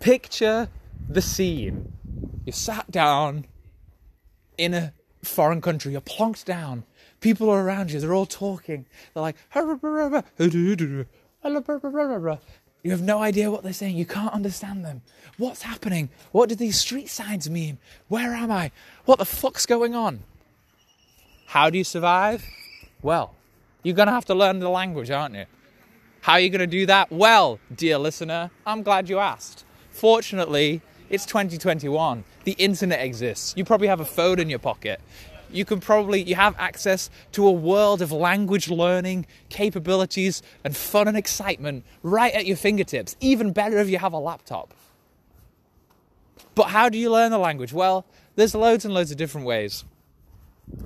Picture the scene. You're sat down in a foreign country, you're plonked down. People are around you, they're all talking. They're like, you have no idea what they're saying. You can't understand them. What's happening? What do these street signs mean? Where am I? What the fuck's going on? How do you survive? Well, you're to have to learn the language, aren't you? How are you to do that? Well, dear listener, I'm glad you asked. Fortunately, it's 2021. The internet exists. You probably have a phone in your pocket. You can probably you have access to a world of language learning capabilities and fun and excitement right at your fingertips even better if you have a laptop. But how do you learn the language? Well there's loads and loads of different ways.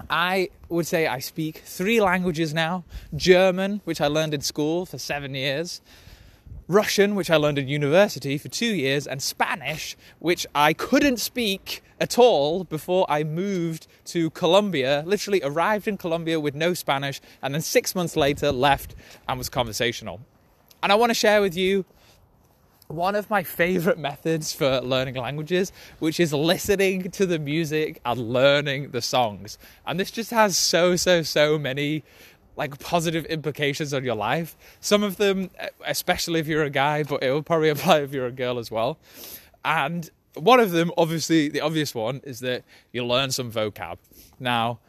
I would say I speak three languages now. German, which I learned in school for seven years, Russian, which I learned in university for two years, and Spanish, which I couldn't speak at all before I moved to Colombia. Literally arrived in Colombia with no Spanish, and then six months later left and was conversational. And I want to share with you one of my favorite methods for learning languages, which is listening to the music and learning the songs. And this just has so, so, so many like positive implications on your life. Some of them, especially if you're a guy, but it will probably apply if you're a girl as well. And one of them, obviously, the obvious one is that you learn some vocab. Now,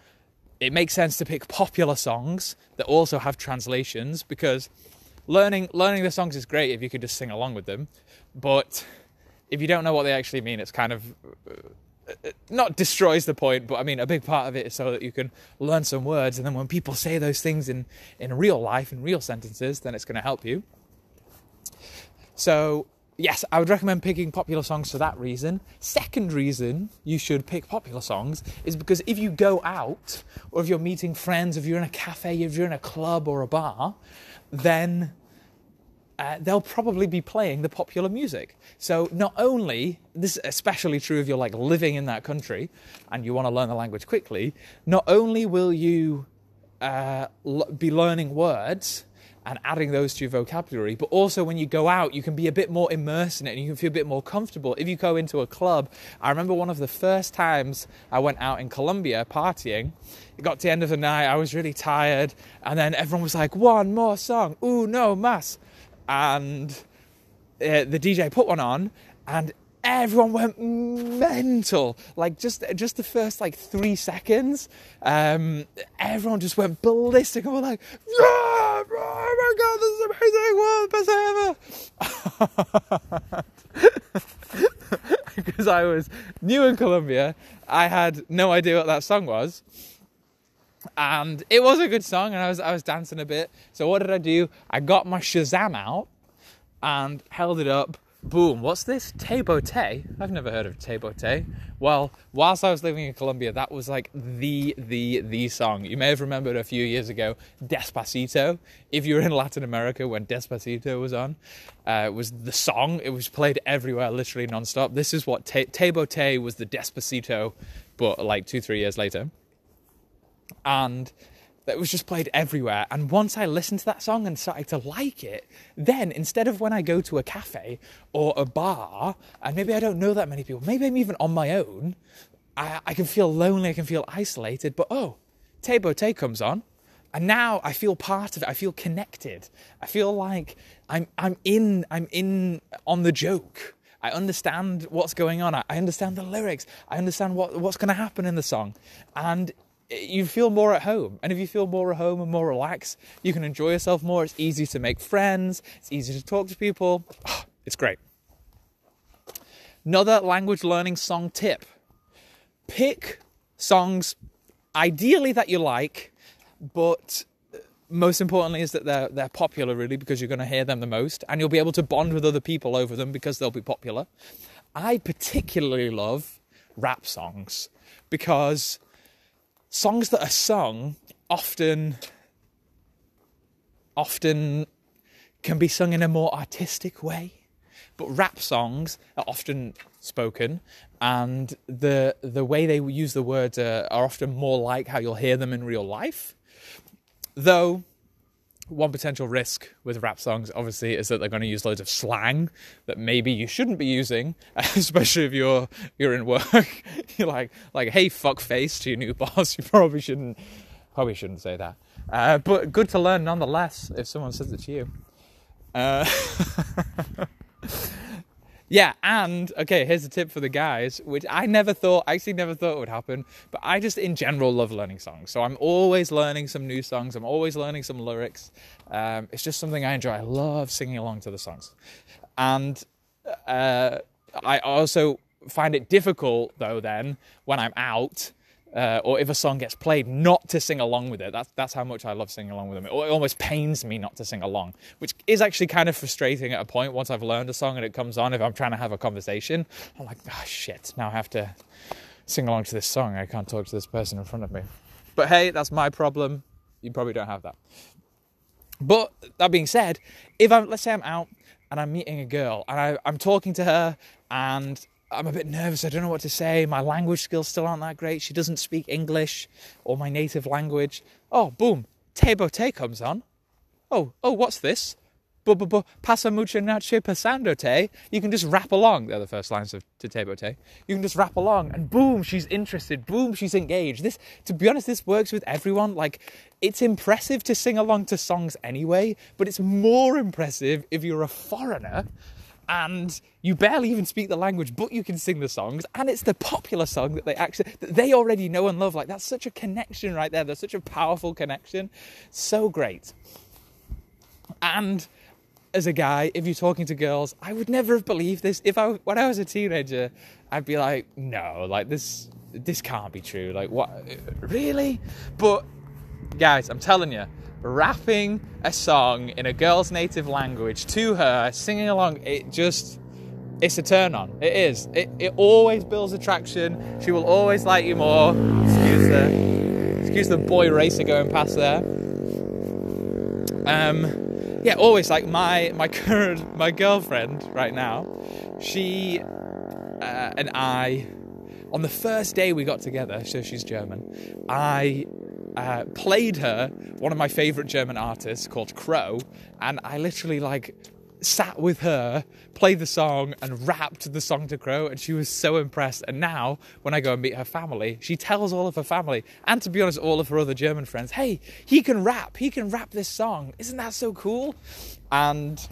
it makes sense to pick popular songs that also have translations because learning learning the songs is great if you can just sing along with them, but if you don't know what they actually mean, it's kind of not destroys the point, but I mean, a big part of it is so that you can learn some words, and then when people say those things in, in real life, in real sentences, then it's going to help you. So, yes, I would recommend picking popular songs for that reason. Second reason you should pick popular songs is because if you go out, or if you're meeting friends, if you're in a cafe, if you're in a club or a bar, then uh, they'll probably be playing the popular music. So not only this is especially true if you're like living in that country and you want to learn the language quickly, not only will you uh, be learning words and adding those to your vocabulary, but also when you go out, you can be a bit more immersed in it and you can feel a bit more comfortable. If you go into a club, I remember one of the first times I went out in Colombia partying. It got to the end of the night, I was really tired, and then everyone was like, "One more song, ooh no mas." And uh, the DJ put one on, and everyone went mental. Like just just the first like three seconds, um, everyone just went ballistic and were like, "Oh my god, this is amazing! World best ever!" because I was new in Colombia, I had no idea what that song was and it was a good song and I was I was dancing a bit. So what did I do? I got my Shazam out and held it up. Boom, what's this? Te Boté? I've never heard of Te Boté. Well, whilst I was living in Colombia, that was like the, the, the song. You may have remembered a few years ago, Despacito. If you were in Latin America when Despacito was on, uh, was the song. It was played everywhere, literally non-stop. This is what Te Boté was the Despacito, but like two, three years later and it was just played everywhere. And once I listened to that song and started to like it, then instead of when I go to a cafe or a bar, and maybe I don't know that many people, maybe I'm even on my own, I, I can feel lonely, I can feel isolated, but oh, Te Boté comes on. And now I feel part of it. I feel connected. I feel like I'm I'm in I'm in on the joke. I understand what's going on. I understand the lyrics. I understand what what's going to happen in the song. And you feel more at home. And if you feel more at home and more relaxed, you can enjoy yourself more. It's easy to make friends, it's easy to talk to people. it's great. Another language learning song tip pick songs ideally that you like, but uh, most importantly is that they're they're popular really because you're going to hear them the most and you'll be able to bond with other people over them because they'll be popular. I particularly love rap songs because songs that are sung often often can be sung in a more artistic way. But rap songs are often spoken and the the way they use the words are, are often more like how you'll hear them in real life. Though one potential risk with rap songs, obviously, is that they're going to use loads of slang that maybe you shouldn't be using, especially if you're you're in work. you're like like, hey, fuck face to your new boss. You probably shouldn't probably shouldn't say that. Uh, but good to learn nonetheless if someone says it to you. Uh, yeah, and okay, here's a tip for the guys, which I never thought, I actually never thought it would happen, but I just in general love learning songs. So I'm always learning some new songs, I'm always learning some lyrics. Um, it's just something I enjoy. I love singing along to the songs. And uh, I also find it difficult, though, then when I'm out uh, or if a song gets played, not to sing along with it. That's, that's how much I love singing along with them. It almost pains me not to sing along, which is actually kind of frustrating at a point once I've learned a song and it comes on. If I'm trying to have a conversation, I'm like, oh shit, now I have to sing along to this song. I can't talk to this person in front of me. But hey, that's my problem. You probably don't have that. But that being said, if I'm, let's say I'm out and I'm meeting a girl and I, I'm talking to her and I'm a bit nervous. I don't know what to say. My language skills still aren't that great. She doesn't speak English or my native language. Oh, boom. Te comes on. Oh, oh, what's this? Bu, bu, bu, pasa mucho noche pasando te. You can just rap along. They're the first lines of to Te. You can just rap along and boom, she's interested. Boom, she's engaged. This, to be honest, this works with everyone. Like, it's impressive to sing along to songs anyway, but it's more impressive if you're a foreigner and you barely even speak the language, but you can sing the songs, and it's the popular song that they actually that they already know and love. Like that's such a connection right there. There's such a powerful connection. So great. And as a guy, if you're talking to girls, I would never have believed this. If I when I was a teenager, I'd be like, no, like this this can't be true. Like what really? But guys, I'm telling you, rapping a song in a girl's native language to her, singing along, it just it's a turn on. It is. It, it always builds attraction. She will always like you more. Excuse the excuse the boy racer going past there. Um, yeah, always like my my current my girlfriend right now. She uh, and I on the first day we got together. So she's German. I uh, played her one of my favorite German artists called Cro, and I literally like sat with her, played the song, and rapped the song to Cro, and she was so impressed. And now, when I go and meet her family, she tells all of her family, and to be honest, all of her other German friends, hey, he can rap, he can rap this song. Isn't that so cool? And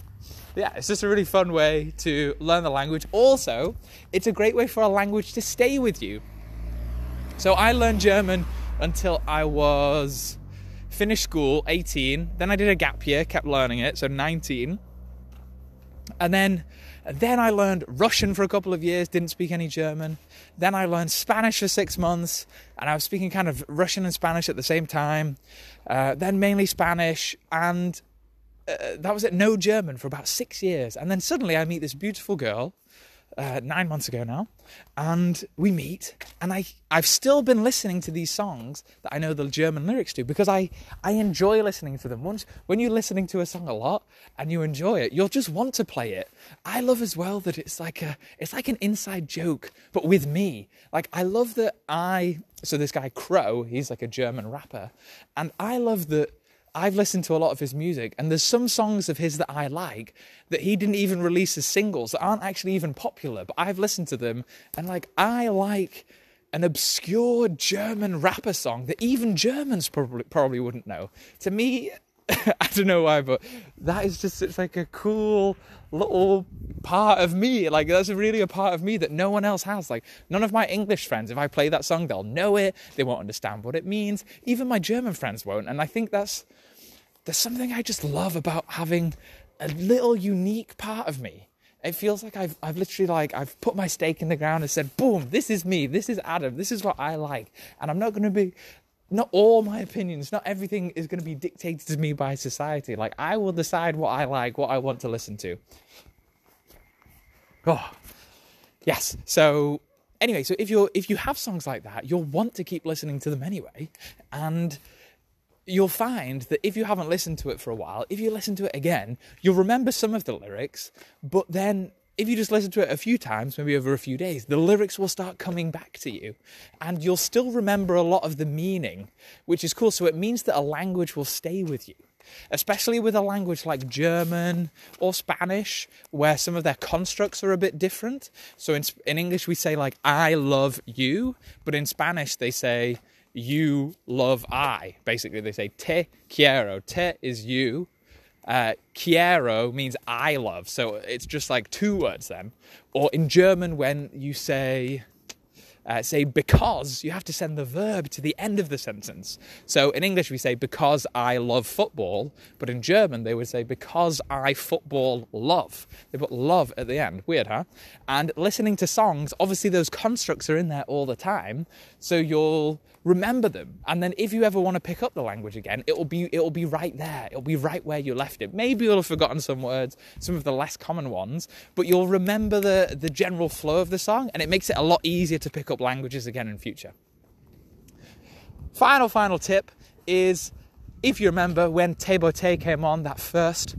yeah, it's just a really fun way to learn the language. Also, it's a great way for a language to stay with you. So I learned German until I was finished school, 18. Then I did a gap year, kept learning it, so 19. And then then I learned Russian for a couple of years, didn't speak any German. Then I learned Spanish for six months, and I was speaking kind of Russian and Spanish at the same time. Uh, then mainly Spanish, and uh, that was it, no German for about six years. And then suddenly I meet this beautiful girl uh, nine months ago now, and we meet, and I I've still been listening to these songs that I know the German lyrics to because I I enjoy listening to them. Once when you're listening to a song a lot and you enjoy it, you'll just want to play it. I love as well that it's like a it's like an inside joke, but with me. Like I love that I so this guy Cro, he's like a German rapper, and I love that I've listened to a lot of his music, and there's some songs of his that I like that he didn't even release as singles that aren't actually even popular, but I've listened to them, and like, I like an obscure German rapper song that even Germans probably, probably wouldn't know. To me, I don't know why, but that is just it's like a cool little part of me. Like that's really a part of me that no one else has. Like none of my English friends, if I play that song, they'll know it. They won't understand what it means. Even my German friends won't. And I think that's there's something I just love about having a little unique part of me. It feels like I've I've literally like I've put my stake in the ground and said, boom, this is me, this is Adam, this is what I like. And I'm not gonna be not all my opinions, not everything is gonna be dictated to me by society. Like I will decide what I like, what I want to listen to. Oh yes. So anyway, so if you're if you have songs like that, you'll want to keep listening to them anyway. And you'll find that if you haven't listened to it for a while, if you listen to it again, you'll remember some of the lyrics, but then if you just listen to it a few times, maybe over a few days, the lyrics will start coming back to you and you'll still remember a lot of the meaning, which is cool. So it means that a language will stay with you. especially with a language like German or Spanish, where some of their constructs are a bit different. So in, in English, we say, like, I love you, but in Spanish, they say, you love I. Basically, they say, te quiero. Te is you. Uh, quiero means I love. So it's just like two words then. Or in German, when you say, uh, say because, you have to send the verb to the end of the sentence. So in English, we say because I love football, but in German, they would say because I football love. They put love at the end. Weird, huh? And listening to songs, obviously, those constructs are in there all the time. So you'll remember them and then if you ever want to pick up the language again it'll be it'll be right there it'll be right where you left it maybe you'll have forgotten some words some of the less common ones but you'll remember the the general flow of the song and it makes it a lot easier to pick up languages again in future. Final final tip is if you remember when Te Boté came on that first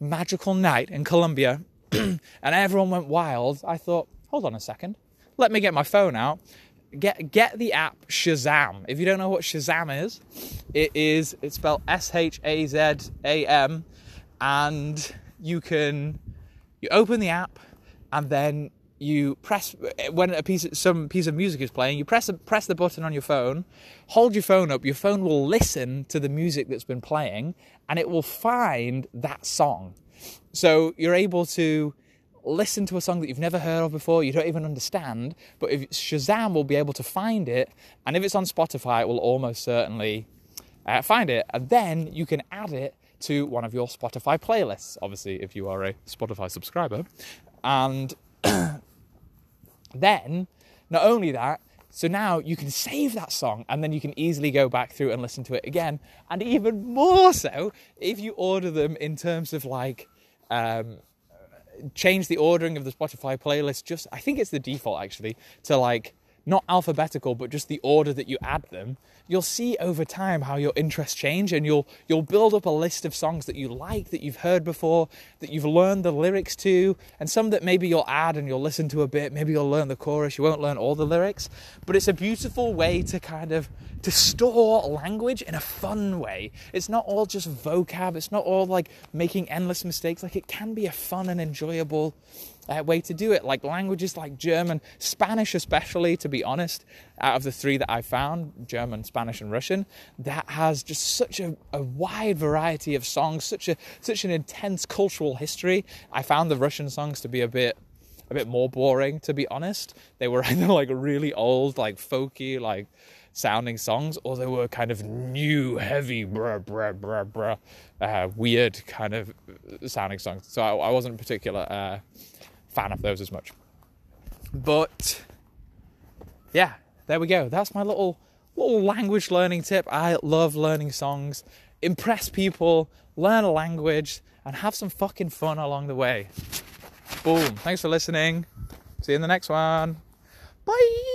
magical night in Colombia and everyone went wild I thought hold on a second. Let me get my phone out. Get get the app Shazam. If you don't know what Shazam is, it is it's spelled S H A Z A M, and you can you open the app and then you press when a piece some piece of music is playing you press press the button on your phone hold your phone up your phone will listen to the music that's been playing and it will find that song so you're able to listen to a song that you've never heard of before, you don't even understand, but if Shazam will be able to find it, and if it's on Spotify, it will almost certainly uh, find it, and then you can add it to one of your Spotify playlists, obviously, if you are a Spotify subscriber. And then, not only that, so now you can save that song and then you can easily go back through and listen to it again. And even more so if you order them in terms of like um, change the ordering of the Spotify playlist. Just I think it's the default actually to like not alphabetical, but just the order that you add them, you'll see over time how your interests change and you'll you'll build up a list of songs that you like, that you've heard before, that you've learned the lyrics to, and some that maybe you'll add and you'll listen to a bit, maybe you'll learn the chorus, you won't learn all the lyrics, but it's a beautiful way to kind of to store language in a fun way. It's not all just vocab, it's not all like making endless mistakes, like it can be a fun and enjoyable uh, way to do it. Like languages like German, Spanish, especially, to be honest, out of the three that I found German, Spanish, and Russian that has just such a, a wide variety of songs, such, a, such an intense cultural history. I found the Russian songs to be a bit a bit more boring to be honest they were either like really old like folky like sounding songs or they were kind of new heavy bruh, bruh, bruh, bruh, uh, weird kind of sounding songs so i, I wasn't particular uh, fan of those as much. But yeah, there we go. That's my little little language learning tip. I love learning songs. Impress people, learn a language, and have some fucking fun along the way. Boom. Thanks for listening. See you in the next one. Bye.